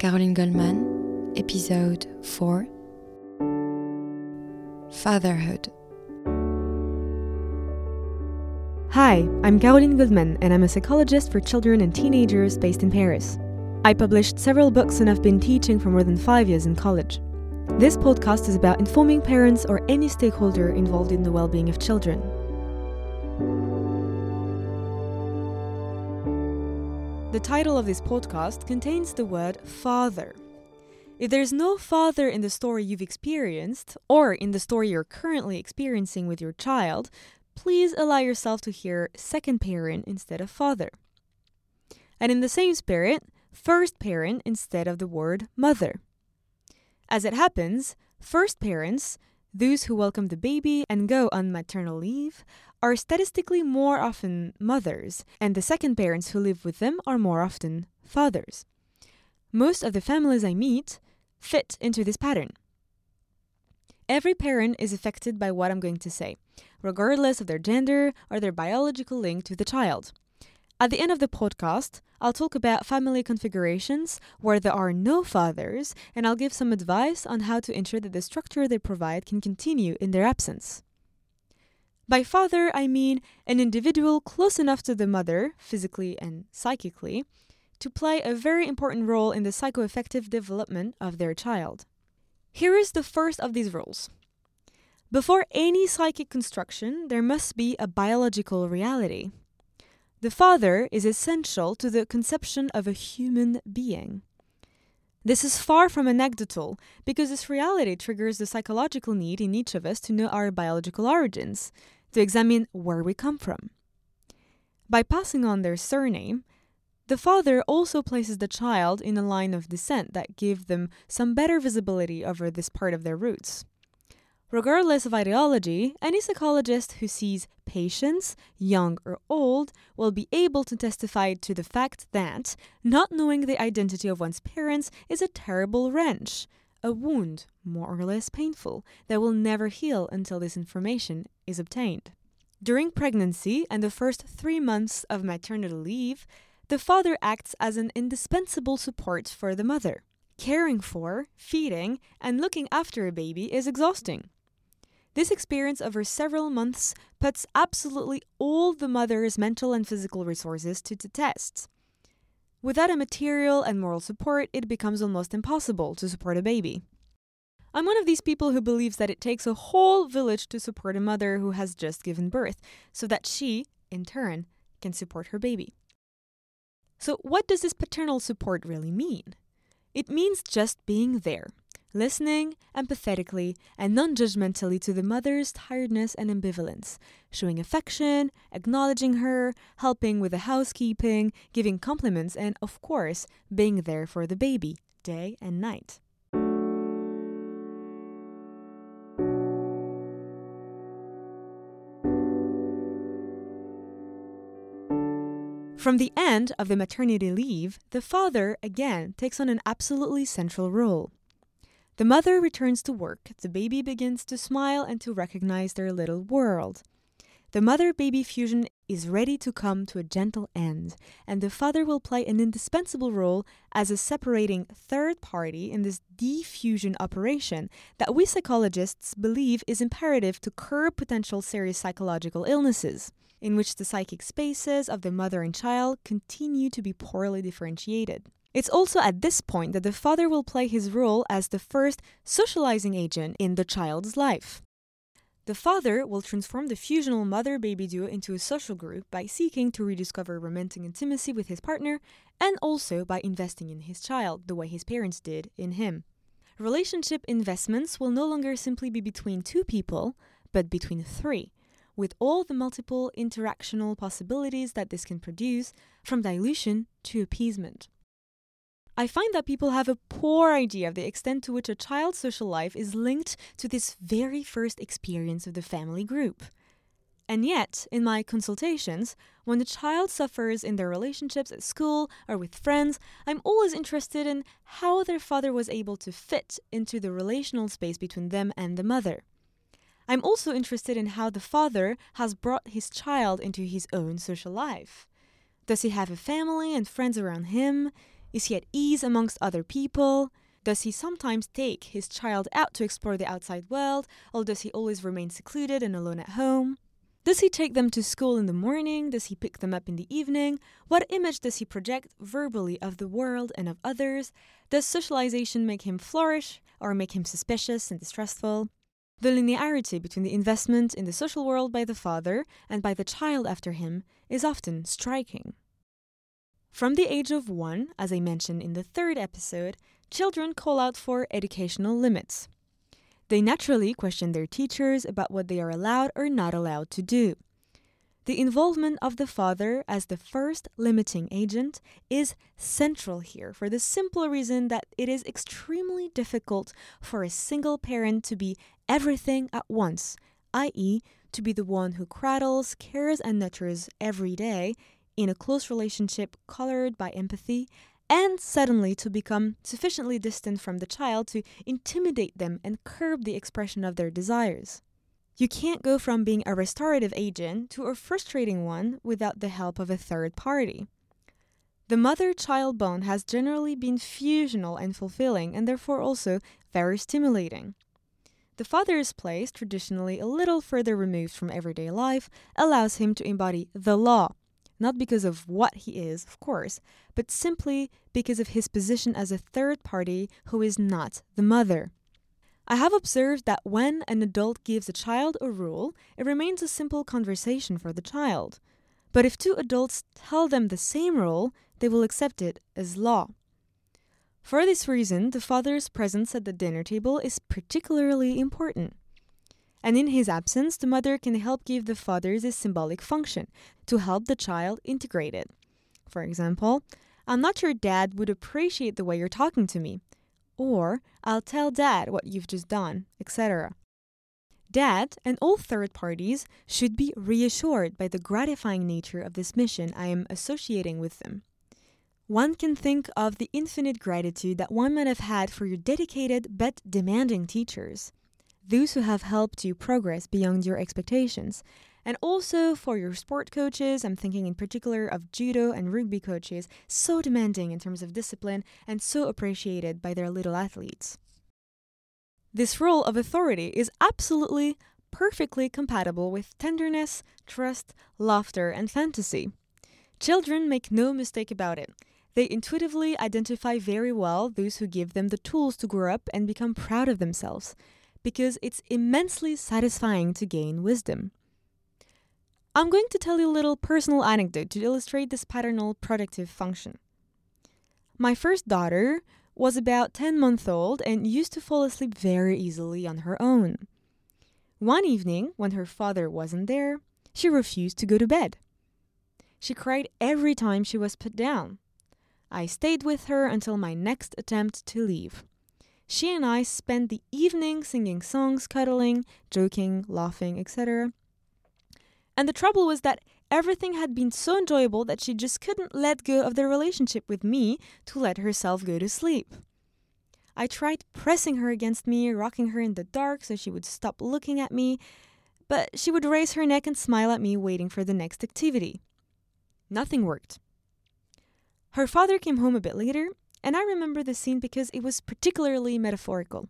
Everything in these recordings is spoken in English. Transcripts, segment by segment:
Caroline Goldman, Episode 4 Fatherhood. Hi, I'm Caroline Goldman, and I'm a psychologist for children and teenagers based in Paris. I published several books and have been teaching for more than five years in college. This podcast is about informing parents or any stakeholder involved in the well being of children. The title of this podcast contains the word father. If there's no father in the story you've experienced, or in the story you're currently experiencing with your child, please allow yourself to hear second parent instead of father. And in the same spirit, first parent instead of the word mother. As it happens, first parents, those who welcome the baby and go on maternal leave, are statistically more often mothers, and the second parents who live with them are more often fathers. Most of the families I meet fit into this pattern. Every parent is affected by what I'm going to say, regardless of their gender or their biological link to the child. At the end of the podcast, I'll talk about family configurations where there are no fathers, and I'll give some advice on how to ensure that the structure they provide can continue in their absence. By father, I mean an individual close enough to the mother, physically and psychically, to play a very important role in the psychoaffective development of their child. Here is the first of these rules. Before any psychic construction, there must be a biological reality. The father is essential to the conception of a human being. This is far from anecdotal because this reality triggers the psychological need in each of us to know our biological origins, to examine where we come from. By passing on their surname, the father also places the child in a line of descent that give them some better visibility over this part of their roots. Regardless of ideology, any psychologist who sees patients, young or old, will be able to testify to the fact that not knowing the identity of one's parents is a terrible wrench, a wound, more or less painful, that will never heal until this information is obtained. During pregnancy and the first three months of maternity leave, the father acts as an indispensable support for the mother. Caring for, feeding, and looking after a baby is exhausting. This experience over several months puts absolutely all the mother's mental and physical resources to the test. Without a material and moral support, it becomes almost impossible to support a baby. I'm one of these people who believes that it takes a whole village to support a mother who has just given birth, so that she, in turn, can support her baby. So, what does this paternal support really mean? It means just being there, listening empathetically and non judgmentally to the mother's tiredness and ambivalence, showing affection, acknowledging her, helping with the housekeeping, giving compliments, and of course, being there for the baby day and night. From the end of the maternity leave, the father again takes on an absolutely central role. The mother returns to work, the baby begins to smile and to recognize their little world. The mother baby fusion is ready to come to a gentle end, and the father will play an indispensable role as a separating third party in this defusion operation that we psychologists believe is imperative to curb potential serious psychological illnesses, in which the psychic spaces of the mother and child continue to be poorly differentiated. It's also at this point that the father will play his role as the first socializing agent in the child's life. The father will transform the fusional mother baby duo into a social group by seeking to rediscover romantic intimacy with his partner and also by investing in his child the way his parents did in him. Relationship investments will no longer simply be between two people, but between three, with all the multiple interactional possibilities that this can produce, from dilution to appeasement. I find that people have a poor idea of the extent to which a child's social life is linked to this very first experience of the family group. And yet, in my consultations, when the child suffers in their relationships at school or with friends, I'm always interested in how their father was able to fit into the relational space between them and the mother. I'm also interested in how the father has brought his child into his own social life. Does he have a family and friends around him? Is he at ease amongst other people? Does he sometimes take his child out to explore the outside world, or does he always remain secluded and alone at home? Does he take them to school in the morning? Does he pick them up in the evening? What image does he project verbally of the world and of others? Does socialization make him flourish or make him suspicious and distrustful? The linearity between the investment in the social world by the father and by the child after him is often striking. From the age of one, as I mentioned in the third episode, children call out for educational limits. They naturally question their teachers about what they are allowed or not allowed to do. The involvement of the father as the first limiting agent is central here for the simple reason that it is extremely difficult for a single parent to be everything at once, i.e., to be the one who cradles, cares, and nurtures every day in a close relationship colored by empathy and suddenly to become sufficiently distant from the child to intimidate them and curb the expression of their desires. You can't go from being a restorative agent to a frustrating one without the help of a third party. The mother child bond has generally been fusional and fulfilling, and therefore also very stimulating. The father's place, traditionally a little further removed from everyday life, allows him to embody the law, not because of what he is, of course, but simply because of his position as a third party who is not the mother. I have observed that when an adult gives a child a rule, it remains a simple conversation for the child. But if two adults tell them the same rule, they will accept it as law. For this reason, the father's presence at the dinner table is particularly important. And in his absence, the mother can help give the father this symbolic function to help the child integrate it. For example, I'm not sure dad would appreciate the way you're talking to me. Or, I'll tell dad what you've just done, etc. Dad and all third parties should be reassured by the gratifying nature of this mission I am associating with them. One can think of the infinite gratitude that one might have had for your dedicated but demanding teachers those who have helped you progress beyond your expectations. And also for your sport coaches, I'm thinking in particular of judo and rugby coaches, so demanding in terms of discipline and so appreciated by their little athletes. This role of authority is absolutely, perfectly compatible with tenderness, trust, laughter, and fantasy. Children make no mistake about it. They intuitively identify very well those who give them the tools to grow up and become proud of themselves because it's immensely satisfying to gain wisdom. I'm going to tell you a little personal anecdote to illustrate this paternal productive function. My first daughter was about 10 months old and used to fall asleep very easily on her own. One evening, when her father wasn't there, she refused to go to bed. She cried every time she was put down. I stayed with her until my next attempt to leave. She and I spent the evening singing songs, cuddling, joking, laughing, etc. And the trouble was that everything had been so enjoyable that she just couldn't let go of the relationship with me to let herself go to sleep. I tried pressing her against me, rocking her in the dark so she would stop looking at me, but she would raise her neck and smile at me, waiting for the next activity. Nothing worked. Her father came home a bit later and I remember the scene because it was particularly metaphorical.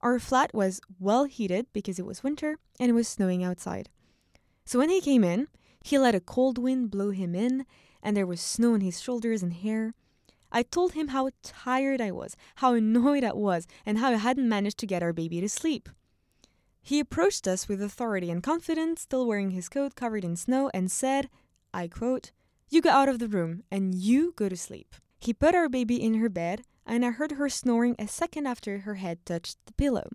Our flat was well heated because it was winter and it was snowing outside. So when he came in, he let a cold wind blow him in, and there was snow on his shoulders and hair. I told him how tired I was, how annoyed I was, and how I hadn't managed to get our baby to sleep. He approached us with authority and confidence, still wearing his coat covered in snow, and said, I quote, You go out of the room and you go to sleep. He put our baby in her bed, and I heard her snoring a second after her head touched the pillow.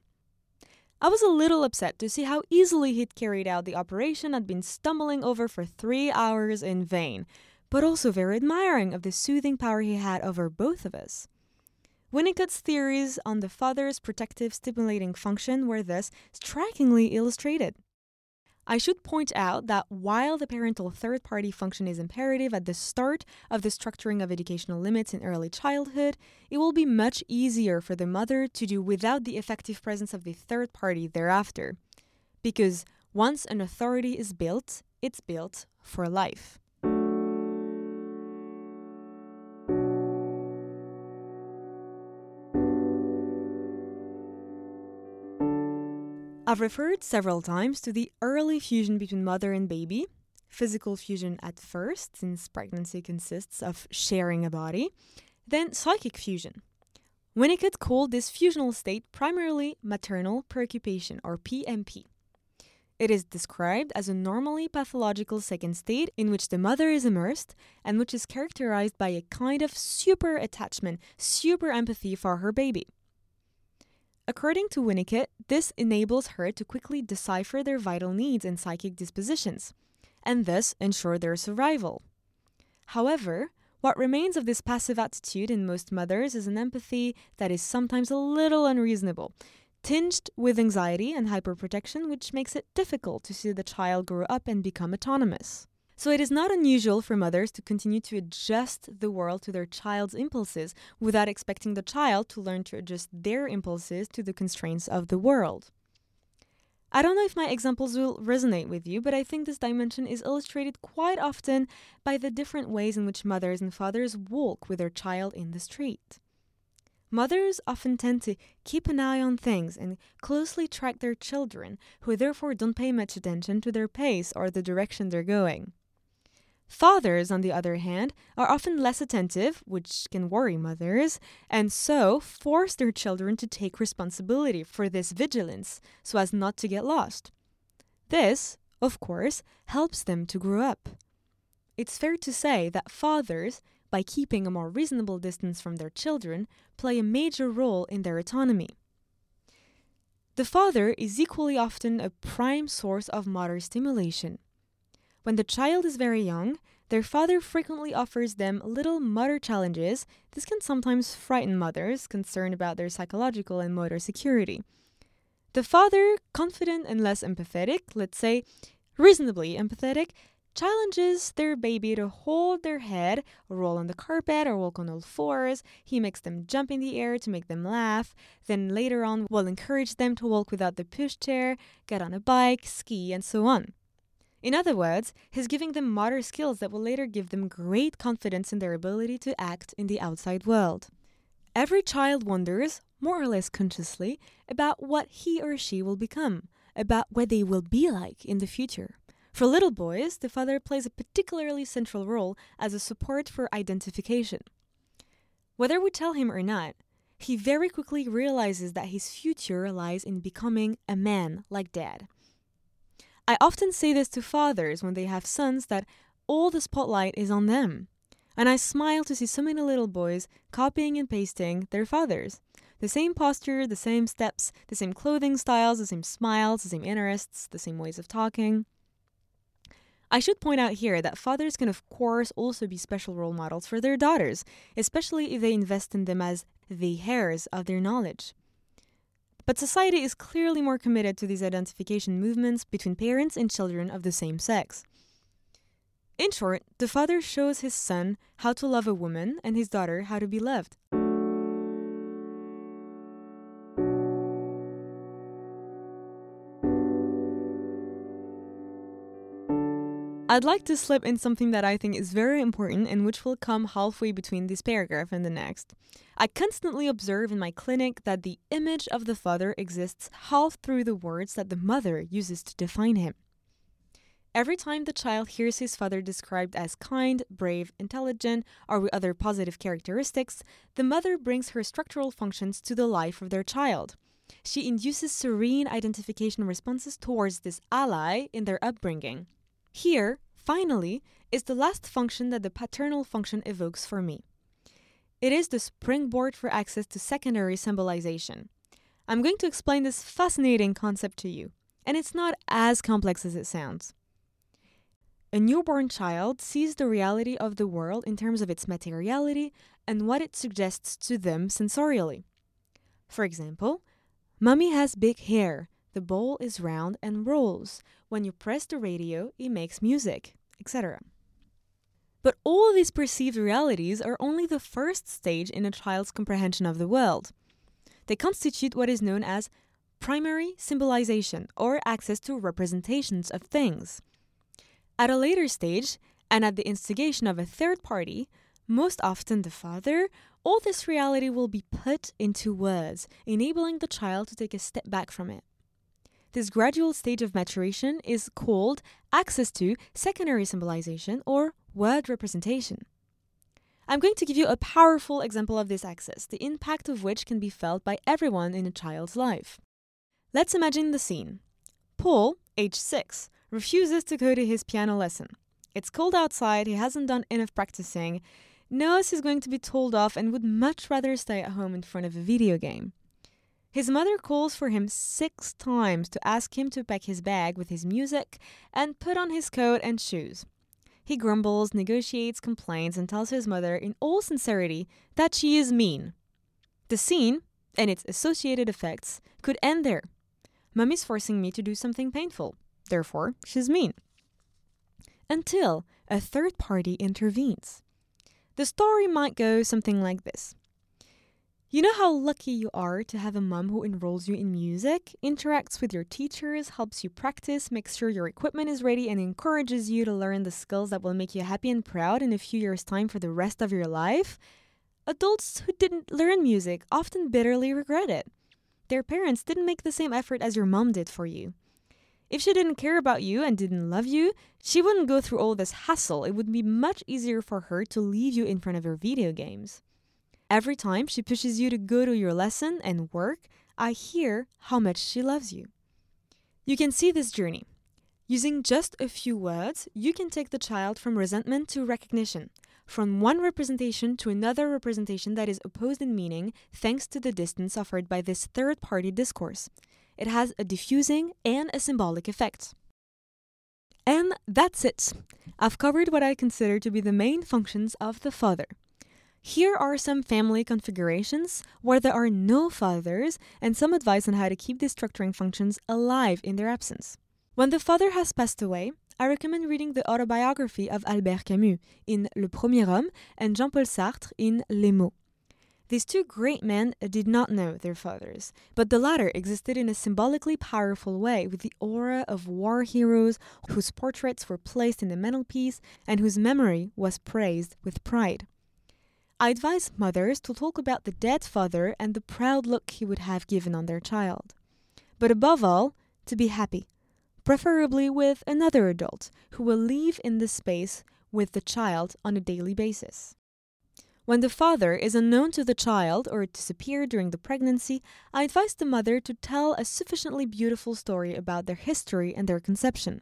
I was a little upset to see how easily he'd carried out the operation I'd been stumbling over for three hours in vain, but also very admiring of the soothing power he had over both of us. Winnicott's theories on the father's protective stimulating function were thus strikingly illustrated. I should point out that while the parental third party function is imperative at the start of the structuring of educational limits in early childhood, it will be much easier for the mother to do without the effective presence of the third party thereafter. Because once an authority is built, it's built for life. I've referred several times to the early fusion between mother and baby, physical fusion at first, since pregnancy consists of sharing a body, then psychic fusion. Winnicott called this fusional state primarily maternal preoccupation, or PMP. It is described as a normally pathological second state in which the mother is immersed and which is characterized by a kind of super attachment, super empathy for her baby. According to Winnicott, this enables her to quickly decipher their vital needs and psychic dispositions, and thus ensure their survival. However, what remains of this passive attitude in most mothers is an empathy that is sometimes a little unreasonable, tinged with anxiety and hyperprotection, which makes it difficult to see the child grow up and become autonomous. So it is not unusual for mothers to continue to adjust the world to their child's impulses without expecting the child to learn to adjust their impulses to the constraints of the world. I don't know if my examples will resonate with you, but I think this dimension is illustrated quite often by the different ways in which mothers and fathers walk with their child in the street. Mothers often tend to keep an eye on things and closely track their children, who therefore don't pay much attention to their pace or the direction they're going. Fathers, on the other hand, are often less attentive, which can worry mothers, and so force their children to take responsibility for this vigilance so as not to get lost. This, of course, helps them to grow up. It's fair to say that fathers, by keeping a more reasonable distance from their children, play a major role in their autonomy. The father is equally often a prime source of motor stimulation. When the child is very young, their father frequently offers them little motor challenges. This can sometimes frighten mothers concerned about their psychological and motor security. The father, confident and less empathetic, let's say reasonably empathetic, challenges their baby to hold their head, roll on the carpet, or walk on all fours. He makes them jump in the air to make them laugh. Then later on, will encourage them to walk without the pushchair, get on a bike, ski, and so on. In other words, he's giving them motor skills that will later give them great confidence in their ability to act in the outside world. Every child wonders, more or less consciously, about what he or she will become, about what they will be like in the future. For little boys, the father plays a particularly central role as a support for identification. Whether we tell him or not, he very quickly realizes that his future lies in becoming a man like dad. I often say this to fathers when they have sons that all the spotlight is on them. And I smile to see so many little boys copying and pasting their fathers. The same posture, the same steps, the same clothing styles, the same smiles, the same interests, the same ways of talking. I should point out here that fathers can, of course, also be special role models for their daughters, especially if they invest in them as the heirs of their knowledge. But society is clearly more committed to these identification movements between parents and children of the same sex. In short, the father shows his son how to love a woman and his daughter how to be loved. I'd like to slip in something that I think is very important and which will come halfway between this paragraph and the next. I constantly observe in my clinic that the image of the father exists half through the words that the mother uses to define him. Every time the child hears his father described as kind, brave, intelligent, or with other positive characteristics, the mother brings her structural functions to the life of their child. She induces serene identification responses towards this ally in their upbringing. Here, finally, is the last function that the paternal function evokes for me. It is the springboard for access to secondary symbolization. I'm going to explain this fascinating concept to you, and it's not as complex as it sounds. A newborn child sees the reality of the world in terms of its materiality and what it suggests to them sensorially. For example, Mummy has big hair, the bowl is round and rolls. When you press the radio, it makes music, etc. But all these perceived realities are only the first stage in a child's comprehension of the world. They constitute what is known as primary symbolization or access to representations of things. At a later stage, and at the instigation of a third party, most often the father, all this reality will be put into words, enabling the child to take a step back from it. This gradual stage of maturation is called access to secondary symbolization or word representation. I'm going to give you a powerful example of this access, the impact of which can be felt by everyone in a child's life. Let's imagine the scene. Paul, age 6, refuses to go to his piano lesson. It's cold outside, he hasn't done enough practicing, knows he's going to be told off, and would much rather stay at home in front of a video game. His mother calls for him six times to ask him to pack his bag with his music and put on his coat and shoes. He grumbles, negotiates, complains, and tells his mother in all sincerity that she is mean. The scene, and its associated effects, could end there. Mummy's forcing me to do something painful. Therefore, she's mean. Until a third party intervenes. The story might go something like this you know how lucky you are to have a mom who enrolls you in music, interacts with your teachers, helps you practice, makes sure your equipment is ready, and encourages you to learn the skills that will make you happy and proud in a few years' time for the rest of your life? Adults who didn't learn music often bitterly regret it. Their parents didn't make the same effort as your mom did for you. If she didn't care about you and didn't love you, she wouldn't go through all this hassle. It would be much easier for her to leave you in front of her video games. Every time she pushes you to go to your lesson and work, I hear how much she loves you. You can see this journey. Using just a few words, you can take the child from resentment to recognition, from one representation to another representation that is opposed in meaning thanks to the distance offered by this third party discourse. It has a diffusing and a symbolic effect. And that's it. I've covered what I consider to be the main functions of the father. Here are some family configurations where there are no fathers and some advice on how to keep these structuring functions alive in their absence. When the father has passed away, I recommend reading the autobiography of Albert Camus in Le Premier Homme and Jean Paul Sartre in Les Mots. These two great men did not know their fathers, but the latter existed in a symbolically powerful way with the aura of war heroes whose portraits were placed in the mantelpiece and whose memory was praised with pride. I advise mothers to talk about the dead father and the proud look he would have given on their child. But above all, to be happy, preferably with another adult who will live in the space with the child on a daily basis. When the father is unknown to the child or disappeared during the pregnancy, I advise the mother to tell a sufficiently beautiful story about their history and their conception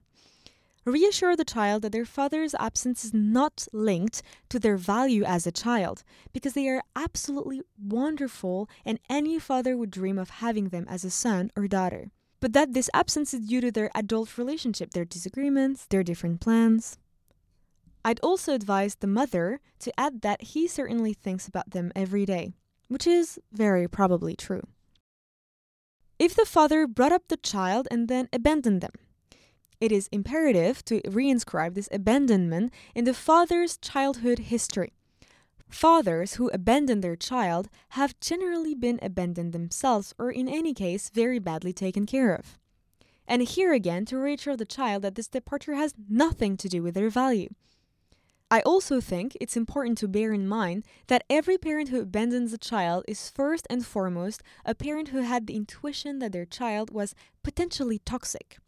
reassure the child that their father's absence is not linked to their value as a child, because they are absolutely wonderful and any father would dream of having them as a son or daughter. But that this absence is due to their adult relationship, their disagreements, their different plans. I'd also advise the mother to add that he certainly thinks about them every day, which is very probably true. If the father brought up the child and then abandoned them, it is imperative to reinscribe this abandonment in the father's childhood history. Fathers who abandon their child have generally been abandoned themselves or, in any case, very badly taken care of. And here again, to reassure the child that this departure has nothing to do with their value. I also think it's important to bear in mind that every parent who abandons a child is first and foremost a parent who had the intuition that their child was potentially toxic.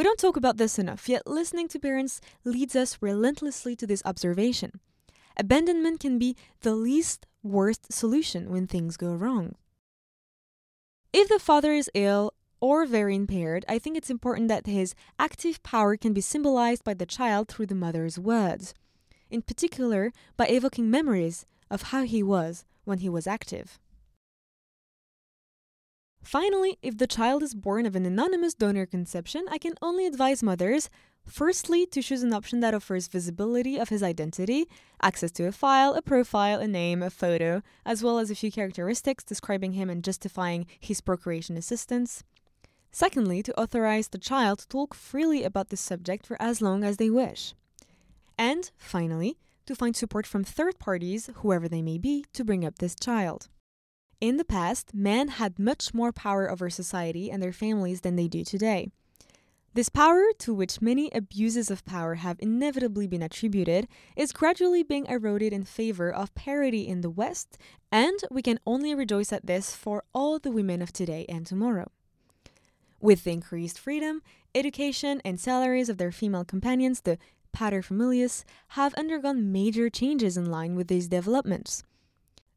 We don't talk about this enough, yet listening to parents leads us relentlessly to this observation. Abandonment can be the least worst solution when things go wrong. If the father is ill or very impaired, I think it's important that his active power can be symbolized by the child through the mother's words, in particular by evoking memories of how he was when he was active. Finally, if the child is born of an anonymous donor conception, I can only advise mothers firstly to choose an option that offers visibility of his identity, access to a file, a profile, a name, a photo, as well as a few characteristics describing him and justifying his procreation assistance. Secondly, to authorize the child to talk freely about this subject for as long as they wish. And finally, to find support from third parties, whoever they may be, to bring up this child. In the past, men had much more power over society and their families than they do today. This power, to which many abuses of power have inevitably been attributed, is gradually being eroded in favor of parity in the West, and we can only rejoice at this for all the women of today and tomorrow. With the increased freedom, education, and salaries of their female companions, the paterfamilias have undergone major changes in line with these developments.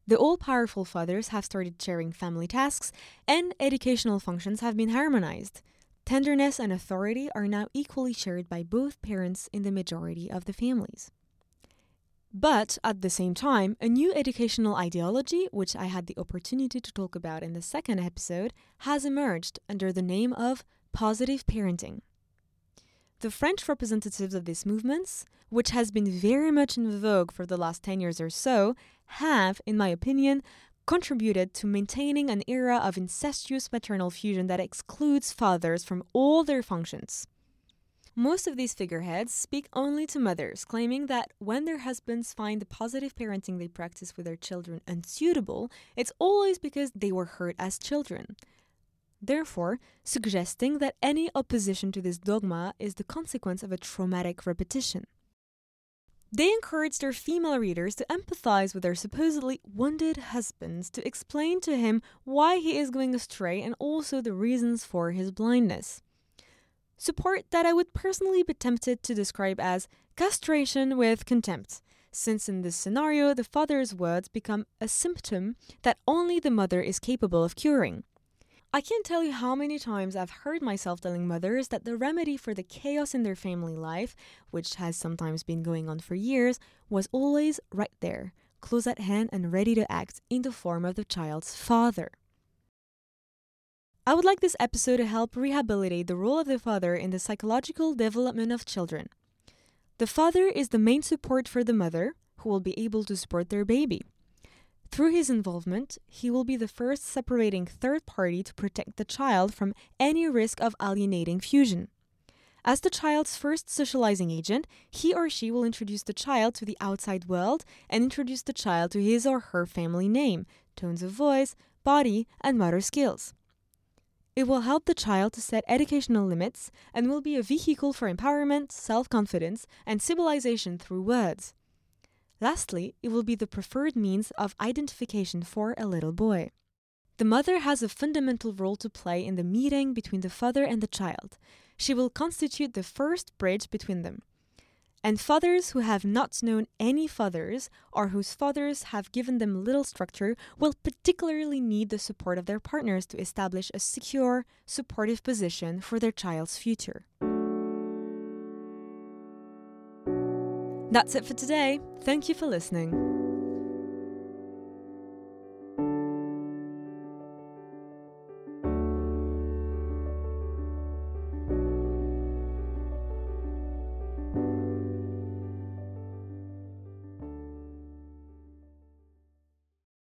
The all powerful fathers have started sharing family tasks, and educational functions have been harmonized. Tenderness and authority are now equally shared by both parents in the majority of the families. But at the same time, a new educational ideology, which I had the opportunity to talk about in the second episode, has emerged under the name of positive parenting. The French representatives of these movements, which has been very much in vogue for the last 10 years or so, have, in my opinion, contributed to maintaining an era of incestuous maternal fusion that excludes fathers from all their functions. Most of these figureheads speak only to mothers, claiming that when their husbands find the positive parenting they practice with their children unsuitable, it's always because they were hurt as children. Therefore, suggesting that any opposition to this dogma is the consequence of a traumatic repetition. They encourage their female readers to empathize with their supposedly wounded husbands to explain to him why he is going astray and also the reasons for his blindness support that I would personally be tempted to describe as castration with contempt, since in this scenario the father's words become a symptom that only the mother is capable of curing. I can't tell you how many times I've heard myself telling mothers that the remedy for the chaos in their family life, which has sometimes been going on for years, was always right there, close at hand and ready to act in the form of the child's father. I would like this episode to help rehabilitate the role of the father in the psychological development of children. The father is the main support for the mother, who will be able to support their baby. Through his involvement, he will be the first separating third party to protect the child from any risk of alienating fusion. As the child's first socializing agent, he or she will introduce the child to the outside world and introduce the child to his or her family name, tones of voice, body, and motor skills. It will help the child to set educational limits and will be a vehicle for empowerment, self confidence, and civilization through words. Lastly, it will be the preferred means of identification for a little boy. The mother has a fundamental role to play in the meeting between the father and the child. She will constitute the first bridge between them. And fathers who have not known any fathers or whose fathers have given them little structure will particularly need the support of their partners to establish a secure, supportive position for their child's future. That's it for today. Thank you for listening.